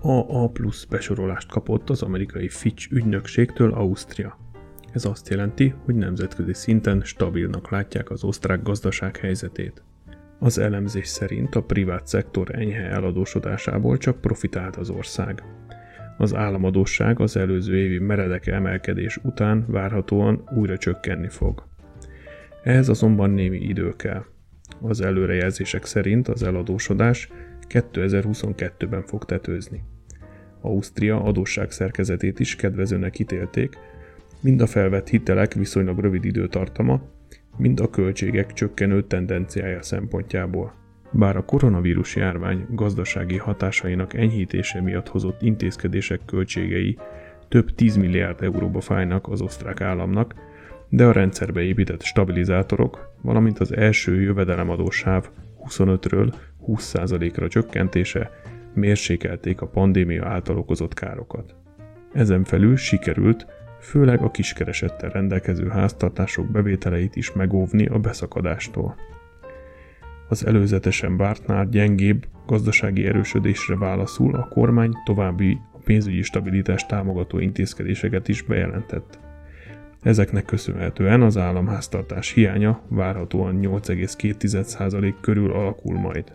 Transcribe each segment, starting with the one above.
AA plusz besorolást kapott az amerikai Fitch ügynökségtől Ausztria. Ez azt jelenti, hogy nemzetközi szinten stabilnak látják az osztrák gazdaság helyzetét. Az elemzés szerint a privát szektor enyhe eladósodásából csak profitált az ország. Az államadósság az előző évi meredek emelkedés után várhatóan újra csökkenni fog. Ehhez azonban némi idő kell. Az előrejelzések szerint az eladósodás 2022-ben fog tetőzni. Ausztria adósság szerkezetét is kedvezőnek ítélték, mind a felvett hitelek viszonylag rövid időtartama, mind a költségek csökkenő tendenciája szempontjából. Bár a koronavírus járvány gazdasági hatásainak enyhítése miatt hozott intézkedések költségei több 10 milliárd euróba fájnak az osztrák államnak, de a rendszerbe épített stabilizátorok, valamint az első jövedelemadósáv 25-ről 20%-ra csökkentése mérsékelték a pandémia által okozott károkat. Ezen felül sikerült főleg a kiskeresettel rendelkező háztartások bevételeit is megóvni a beszakadástól. Az előzetesen vártnál gyengébb gazdasági erősödésre válaszul a kormány további a pénzügyi stabilitást támogató intézkedéseket is bejelentett. Ezeknek köszönhetően az államháztartás hiánya várhatóan 8,2% körül alakul majd.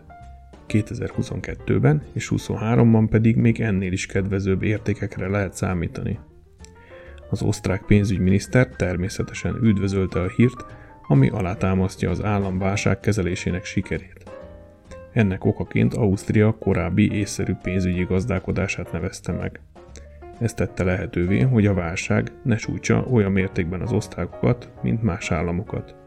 2022-ben és 2023-ban pedig még ennél is kedvezőbb értékekre lehet számítani. Az osztrák pénzügyminiszter természetesen üdvözölte a hírt, ami alátámasztja az állam válság kezelésének sikerét. Ennek okaként Ausztria korábbi észszerű pénzügyi gazdálkodását nevezte meg. Ez tette lehetővé, hogy a válság ne sújtsa olyan mértékben az osztrákokat, mint más államokat.